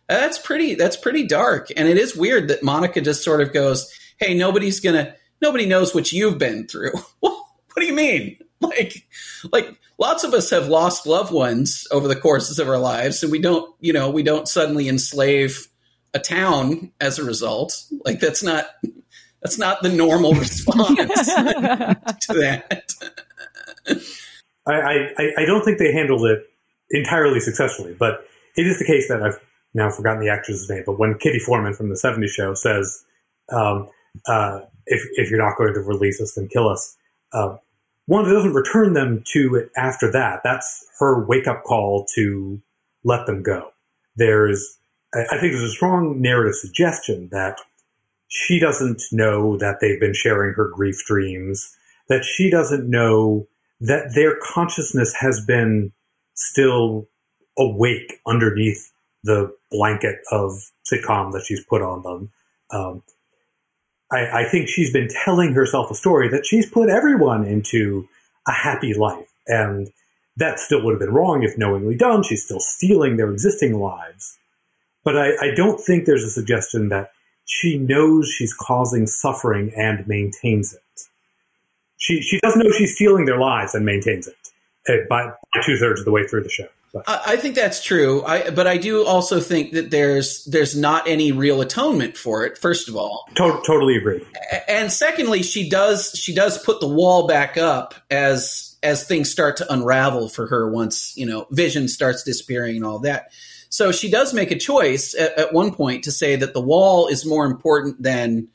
S4: That's pretty that's pretty dark, and it is weird that Monica just sort of goes, "Hey, nobody's gonna nobody knows what you've been through." what do you mean? Like, like lots of us have lost loved ones over the courses of our lives, and we don't, you know, we don't suddenly enslave a town as a result. Like that's not that's not the normal response to that.
S3: I, I, I don't think they handled it entirely successfully, but it is the case that I've now forgotten the actress's name, but when Kitty Forman from the 70s show says, um, uh, if, if you're not going to release us, then kill us, uh, one doesn't return them to it after that. That's her wake up call to let them go. There's, I think there's a strong narrative suggestion that she doesn't know that they've been sharing her grief dreams, that she doesn't know that their consciousness has been still awake underneath the blanket of sitcom that she's put on them. Um, I, I, think she's been telling herself a story that she's put everyone into a happy life. And that still would have been wrong if knowingly done. She's still stealing their existing lives. But I, I don't think there's a suggestion that she knows she's causing suffering and maintains it. She, she doesn't know she's stealing their lives and maintains it uh, by, by two thirds of the way through the show.
S4: I think that's true. I, but I do also think that there's there's not any real atonement for it. First of all,
S3: to- totally agree.
S4: And secondly, she does she does put the wall back up as as things start to unravel for her. Once you know Vision starts disappearing and all that. So she does make a choice at, at one point to say that the wall is more important than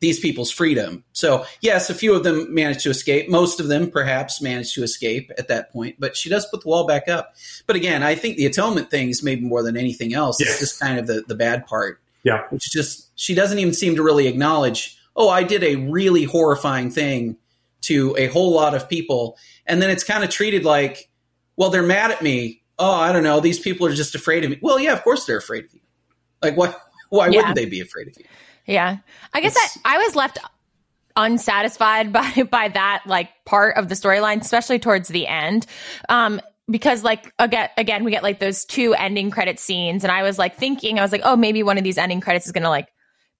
S4: these people's freedom. So, yes, a few of them managed to escape. Most of them perhaps managed to escape at that point, but she does put the wall back up. But again, I think the atonement thing is maybe more than anything else. Yes. It's just kind of the, the bad part.
S3: Yeah.
S4: Which just, she doesn't even seem to really acknowledge, oh, I did a really horrifying thing to a whole lot of people. And then it's kind of treated like, well, they're mad at me. Oh, I don't know. These people are just afraid of me. Well, yeah, of course they're afraid of you. Like, why, why yeah. wouldn't they be afraid of you?
S1: Yeah. I guess I, I was left unsatisfied by by that like part of the storyline, especially towards the end. Um, because like again again we get like those two ending credit scenes and I was like thinking I was like oh maybe one of these ending credits is going to like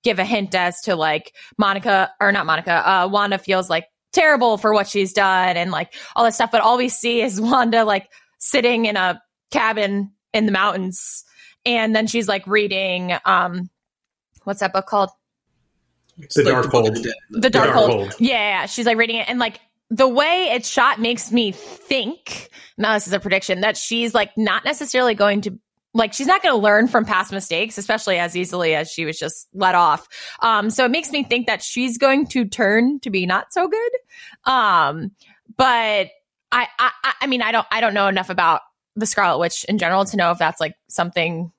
S1: give a hint as to like Monica or not Monica uh Wanda feels like terrible for what she's done and like all this stuff but all we see is Wanda like sitting in a cabin in the mountains and then she's like reading um what's that book called
S3: the like Darkhold.
S1: The, the, dark, Darkhold. hold. Yeah, she's like reading it, and like the way it's shot makes me think. Now this is a prediction that she's like not necessarily going to like she's not going to learn from past mistakes, especially as easily as she was just let off. Um, so it makes me think that she's going to turn to be not so good. Um, but I, I, I mean, I don't, I don't know enough about the Scarlet Witch in general to know if that's like something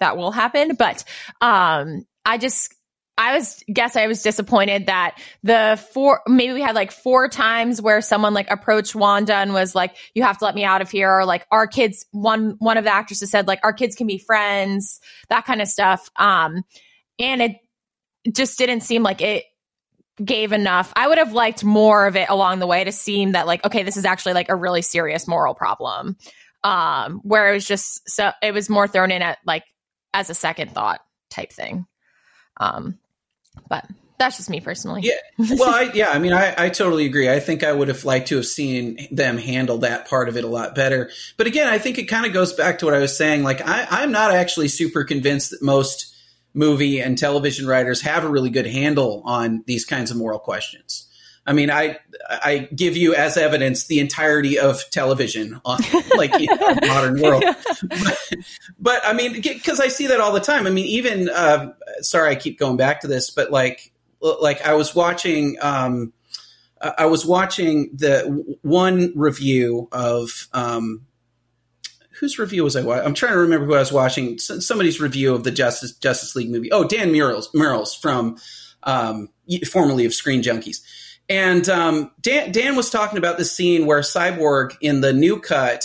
S1: that will happen. But um, I just I was guess I was disappointed that the four maybe we had like four times where someone like approached Wanda and was like, "You have to let me out of here," or like our kids. One one of the actresses said like, "Our kids can be friends," that kind of stuff. Um, and it just didn't seem like it gave enough. I would have liked more of it along the way to seem that like, okay, this is actually like a really serious moral problem. Um, where it was just so it was more thrown in at like as a second thought type thing. Um, but that's just me personally.
S4: Yeah. Well, I, yeah, I mean, I, I totally agree. I think I would have liked to have seen them handle that part of it a lot better. But again, I think it kind of goes back to what I was saying. Like, I, I'm not actually super convinced that most movie and television writers have a really good handle on these kinds of moral questions. I mean, I I give you as evidence the entirety of television on like in the modern world, but, but I mean, because I see that all the time. I mean, even uh, sorry, I keep going back to this, but like like I was watching. Um, I was watching the one review of um, whose review was I watching? I'm trying to remember who I was watching. Somebody's review of the Justice Justice League movie. Oh, Dan Murrells, Murrells from um, formerly of Screen Junkies and um, Dan, Dan was talking about the scene where Cyborg in the new cut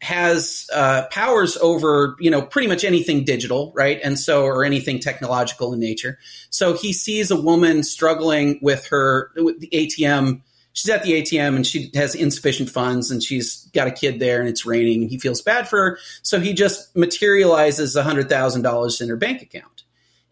S4: has uh, powers over you know pretty much anything digital right? And so or anything technological in nature. So he sees a woman struggling with her with the atm she's at the atm and she has insufficient funds and she's got a kid there and it's raining and he feels bad for her. So he just materializes $100000 in her bank account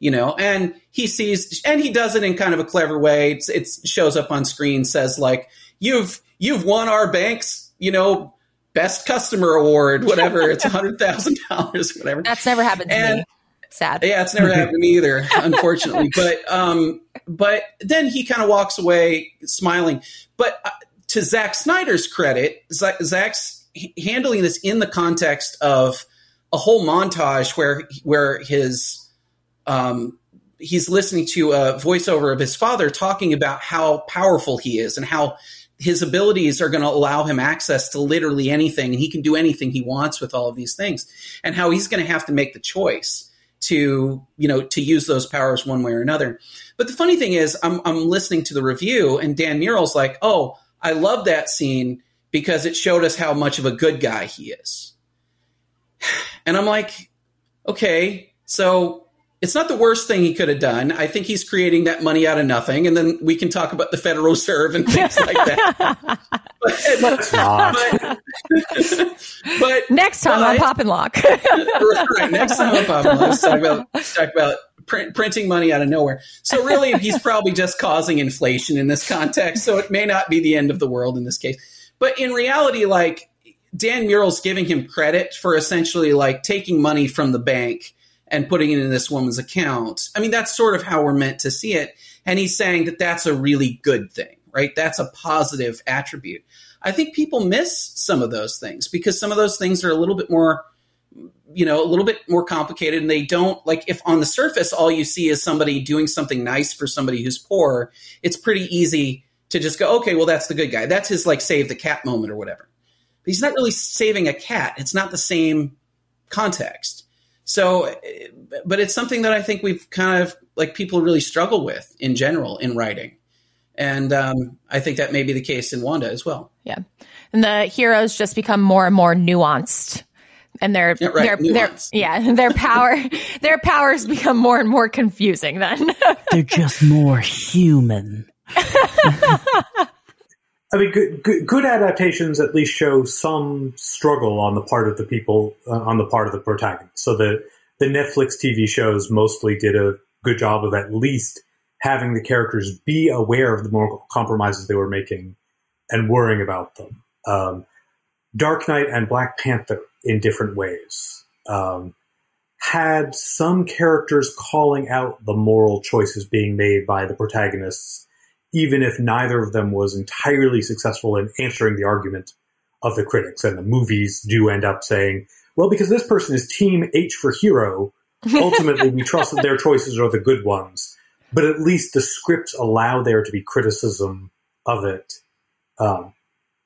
S4: you know, and he sees, and he does it in kind of a clever way. It's, it shows up on screen, says like, "You've you've won our bank's, you know, best customer award, whatever. it's a hundred thousand dollars, whatever."
S1: That's never happened to and, me. Sad.
S4: Yeah, it's never happened to me either, unfortunately. but um, but then he kind of walks away smiling. But uh, to Zack Snyder's credit, Zack's handling this in the context of a whole montage where where his um, he's listening to a voiceover of his father talking about how powerful he is and how his abilities are going to allow him access to literally anything and he can do anything he wants with all of these things and how he's going to have to make the choice to you know to use those powers one way or another. But the funny thing is i'm, I'm listening to the review and dan murrell's like oh i love that scene because it showed us how much of a good guy he is. And i'm like okay so it's not the worst thing he could have done. I think he's creating that money out of nothing, and then we can talk about the Federal Reserve and things like that. but,
S1: but, but, next time but, on Pop and Locke,
S4: right? Next time on Pop and Locke, let's talk about let's talk about print, printing money out of nowhere. So really, he's probably just causing inflation in this context. So it may not be the end of the world in this case. But in reality, like Dan Murrell's giving him credit for essentially like taking money from the bank and putting it in this woman's account. I mean, that's sort of how we're meant to see it. And he's saying that that's a really good thing, right? That's a positive attribute. I think people miss some of those things because some of those things are a little bit more, you know, a little bit more complicated. And they don't, like, if on the surface all you see is somebody doing something nice for somebody who's poor, it's pretty easy to just go, okay, well, that's the good guy. That's his, like, save the cat moment or whatever. But he's not really saving a cat. It's not the same context. So, but it's something that I think we've kind of like people really struggle with in general in writing. And um, I think that may be the case in Wanda as well.
S1: Yeah. And the heroes just become more and more nuanced. And their, yeah, right. their, their, yeah, their power, their powers become more and more confusing then.
S2: They're just more human.
S3: I mean, good, good, good, adaptations at least show some struggle on the part of the people, uh, on the part of the protagonist. So the the Netflix TV shows mostly did a good job of at least having the characters be aware of the moral compromises they were making and worrying about them. Um, Dark Knight and Black Panther, in different ways, um, had some characters calling out the moral choices being made by the protagonists even if neither of them was entirely successful in answering the argument of the critics. And the movies do end up saying, well, because this person is team H for hero, ultimately we trust that their choices are the good ones. But at least the scripts allow there to be criticism of it. Um,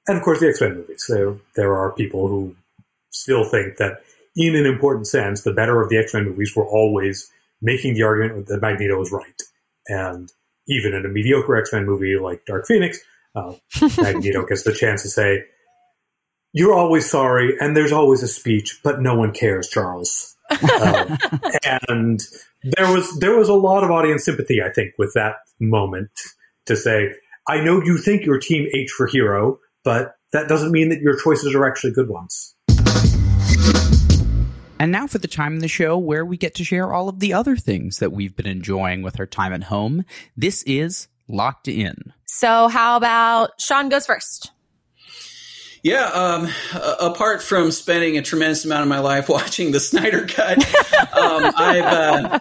S3: and of course, the X Men movies. There, there are people who still think that, in an important sense, the better of the X Men movies were always making the argument that Magneto was right. And even in a mediocre X Men movie like Dark Phoenix, uh, Magneto gets the chance to say, "You're always sorry, and there's always a speech, but no one cares, Charles." um, and there was there was a lot of audience sympathy, I think, with that moment to say, "I know you think you're Team H for hero, but that doesn't mean that your choices are actually good ones."
S2: And now for the time in the show where we get to share all of the other things that we've been enjoying with our time at home. This is Locked In.
S1: So, how about Sean goes first?
S4: Yeah, um, apart from spending a tremendous amount of my life watching the Snyder Cut, um, I've uh,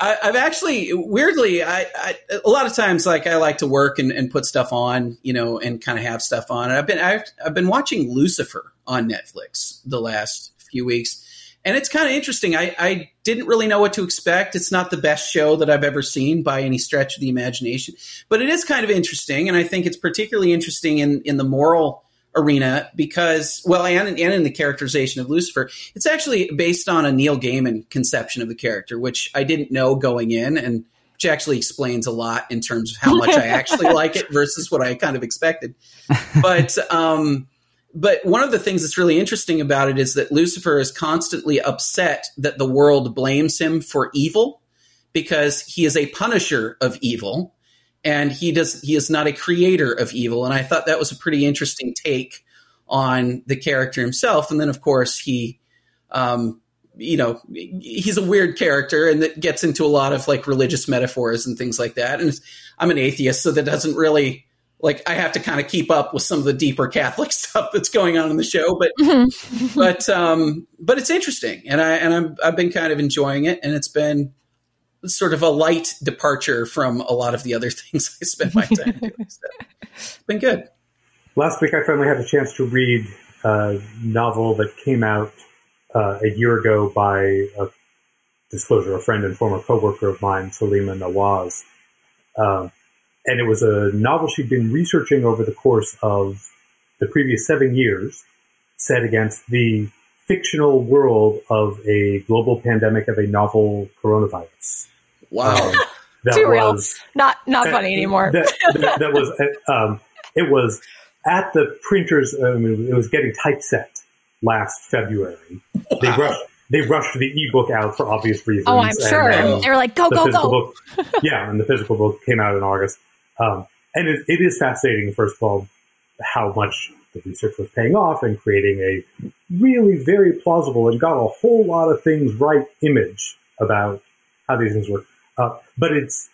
S4: I, have actually weirdly, I, I, a lot of times like I like to work and, and put stuff on, you know, and kind of have stuff on. And I've been I've, I've been watching Lucifer on Netflix the last few weeks, and it's kind of interesting. I, I didn't really know what to expect. It's not the best show that I've ever seen by any stretch of the imagination, but it is kind of interesting, and I think it's particularly interesting in in the moral arena because, well, and, and in the characterization of Lucifer, it's actually based on a Neil Gaiman conception of the character, which I didn't know going in, and which actually explains a lot in terms of how much I actually like it versus what I kind of expected. But um, but one of the things that's really interesting about it is that Lucifer is constantly upset that the world blames him for evil because he is a punisher of evil and he does he is not a creator of evil. And i thought that was a pretty interesting take on the character himself. And then of course he um, you know he's a weird character and that gets into a lot of like religious metaphors and things like that. And i'm an atheist so that doesn't really like i have to kind of keep up with some of the deeper catholic stuff that's going on in the show but but um but it's interesting and i and i'm i've been kind of enjoying it and it's been sort of a light departure from a lot of the other things I spend my time doing. So it's been good.
S3: Last week, I finally had a chance to read a novel that came out uh, a year ago by a disclosure, a friend and former coworker of mine, Saleema Nawaz. Um, and it was a novel she'd been researching over the course of the previous seven years, set against the fictional world of a global pandemic of a novel coronavirus.
S4: Wow. Um,
S1: that Too was real. not not funny anymore.
S3: That, that, that was um, it was at the printers. Um, it was getting typeset last February. Wow. They rushed they rushed the ebook out for obvious reasons.
S1: Oh, I'm sure. Um, they were like, go, go, go.
S3: Book, yeah, and the physical book came out in August. Um, and it, it is fascinating, first of all, how much the research was paying off and creating a really very plausible and got a whole lot of things right image about how these things work. Uh, but it's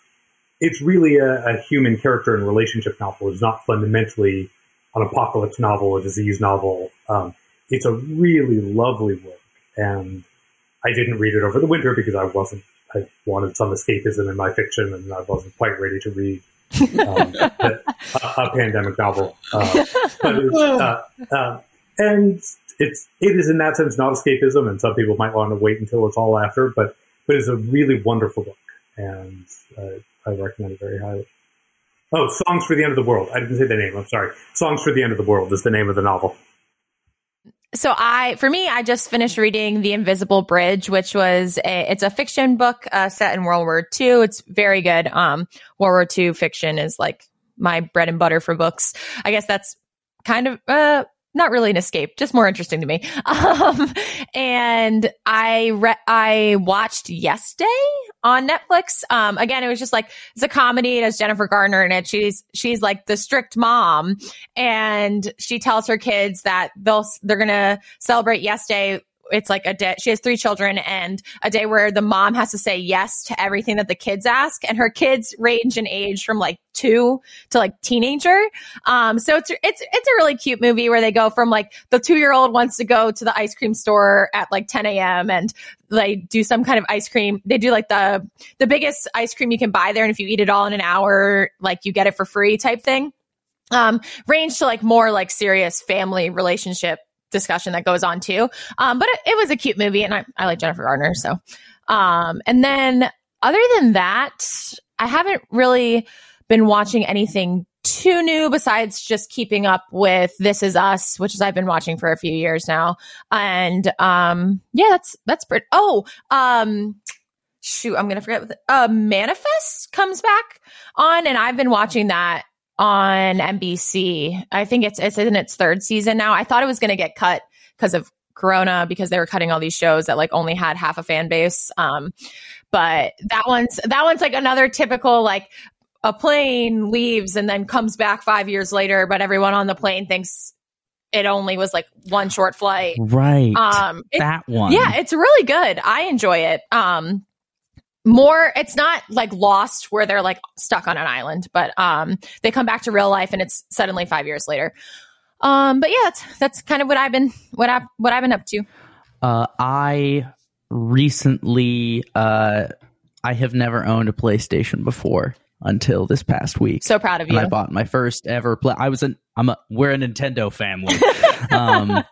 S3: it's really a, a, human character and relationship novel. It's not fundamentally an apocalypse novel, a disease novel. Um, it's a really lovely work, and I didn't read it over the winter because I wasn't. I wanted some escapism in my fiction, and I wasn't quite ready to read um, a, a, pandemic novel. Uh, but uh, uh, and it's it is in that sense not escapism, and some people might want to wait until it's all after, but but it's a really wonderful book, and I recommend it very highly. Oh, Songs for the End of the World. I didn't say the name. I'm sorry. Songs for the End of the World is the name of the novel.
S1: So I, for me, I just finished reading The Invisible Bridge, which was a, it's a fiction book uh, set in World War II. It's very good. Um, World War II fiction is like my bread and butter for books. I guess that's kind of uh, not really an escape, just more interesting to me. Um, and I re- I watched Yes Day on Netflix. Um, again, it was just like it's a comedy. It has Jennifer Garner in it. She's she's like the strict mom, and she tells her kids that they'll they're gonna celebrate Yes Day it's like a day she has three children and a day where the mom has to say yes to everything that the kids ask. And her kids range in age from like two to like teenager. Um so it's it's it's a really cute movie where they go from like the two year old wants to go to the ice cream store at like 10 a.m and they do some kind of ice cream. They do like the the biggest ice cream you can buy there. And if you eat it all in an hour like you get it for free type thing. Um range to like more like serious family relationship discussion that goes on too. Um, but it, it, was a cute movie, and I, I like Jennifer Garner. So, um, and then other than that, I haven't really been watching anything too new besides just keeping up with This Is Us, which is I've been watching for a few years now. And um, yeah, that's that's pretty. Oh, um, shoot, I'm gonna forget. Uh, Manifest comes back on, and I've been watching that on NBC. I think it's it's in its third season now. I thought it was going to get cut because of Corona because they were cutting all these shows that like only had half a fan base. Um, but that one's that one's like another typical like a plane leaves and then comes back five years later, but everyone on the plane thinks it only was like one short flight.
S2: Right.
S1: Um, it-
S2: that one.
S1: yeah, it's really good. I enjoy it. Um, more, it's not like Lost where they're like stuck on an island, but um, they come back to real life and it's suddenly five years later. Um, but yeah, that's that's kind of what I've been what I what I've been up to.
S2: Uh, I recently, uh, I have never owned a PlayStation before until this past week.
S1: So proud of
S2: and
S1: you.
S2: I bought my first ever play. I was an I'm a we're a Nintendo family. um,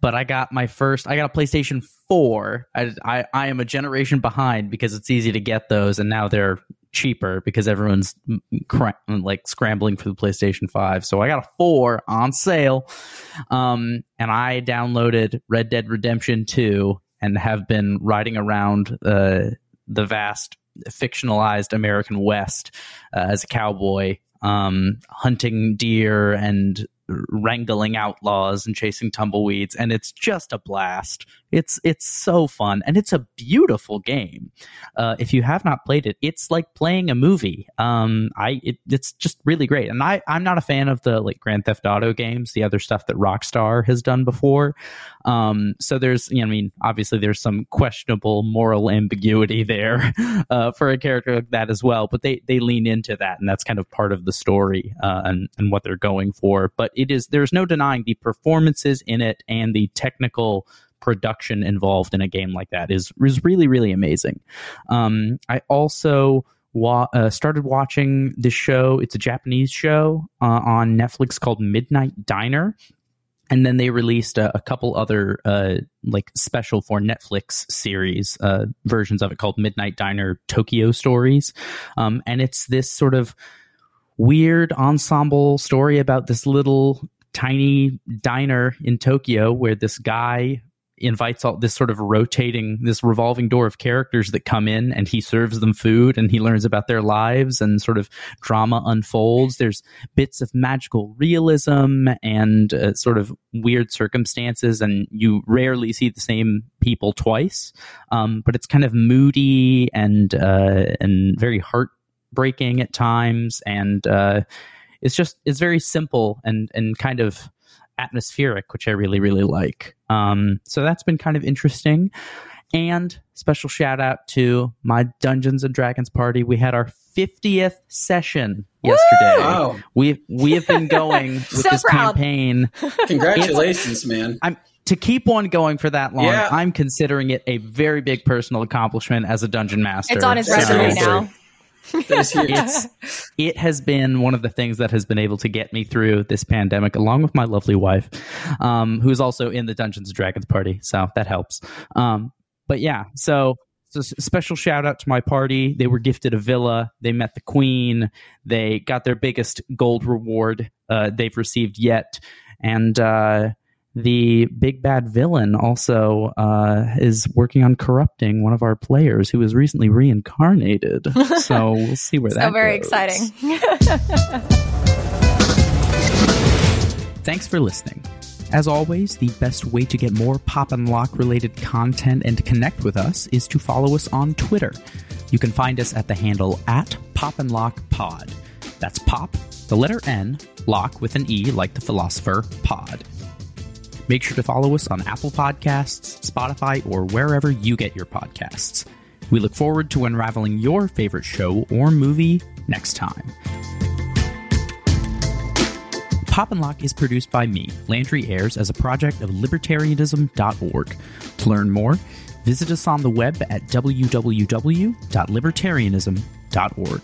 S2: but I got my first. I got a PlayStation Four. I, I I am a generation behind because it's easy to get those, and now they're cheaper because everyone's cra- like scrambling for the PlayStation Five. So I got a four on sale, um, and I downloaded Red Dead Redemption Two and have been riding around uh, the vast fictionalized American West uh, as a cowboy, um, hunting deer and wrangling outlaws and chasing tumbleweeds, and it's just a blast. It's it's so fun, and it's a beautiful game. Uh, if you have not played it, it's like playing a movie. Um, I it, it's just really great, and I I'm not a fan of the like Grand Theft Auto games, the other stuff that Rockstar has done before. Um, so there's, you know, I mean, obviously there's some questionable moral ambiguity there uh, for a character like that as well. But they they lean into that, and that's kind of part of the story uh, and and what they're going for. But it is there's no denying the performances in it and the technical production involved in a game like that is is really really amazing. Um, I also. Wa- uh, started watching this show. It's a Japanese show uh, on Netflix called Midnight Diner and then they released a, a couple other uh, like special for Netflix series uh, versions of it called Midnight Diner Tokyo Stories, um, and it's this sort of weird ensemble story about this little tiny diner in Tokyo where this guy invites all this sort of rotating this revolving door of characters that come in and he serves them food and he learns about their lives and sort of drama unfolds. There's bits of magical realism and uh, sort of weird circumstances and you rarely see the same people twice. Um, but it's kind of moody and uh, and very heartbreaking at times and uh, it's just it's very simple and and kind of atmospheric, which I really, really like. Um, so that's been kind of interesting. And special shout out to my Dungeons and Dragons party. We had our 50th session yesterday.
S4: Wow.
S2: We we have been going with
S1: So
S2: this
S1: proud.
S2: campaign.
S4: Congratulations, man.
S2: I'm to keep one going for that long.
S4: Yeah.
S2: I'm considering it a very big personal accomplishment as a dungeon master.
S1: It's on his resume
S4: Seriously.
S1: now.
S2: It's it has been one of the things that has been able to get me through this pandemic along with my lovely wife um who's also in the dungeons and dragons party so that helps. Um but yeah so so special shout out to my party. They were gifted a villa. They met the queen. They got their biggest gold reward uh, they've received yet. And uh the big bad villain also uh, is working on corrupting one of our players who was recently reincarnated. So we'll see where that goes.
S1: So very
S2: goes.
S1: exciting.
S2: Thanks for listening. As always, the best way to get more Pop and Locke related content and to connect with us is to follow us on Twitter. You can find us at the handle at Pop and Locke Pod. That's Pop, the letter N, Lock with an E like the philosopher, Pod. Make sure to follow us on Apple Podcasts, Spotify, or wherever you get your podcasts. We look forward to unraveling your favorite show or movie next time. Pop and Locke is produced by me, Landry Ayers, as a project of libertarianism.org. To learn more, visit us on the web at www.libertarianism.org.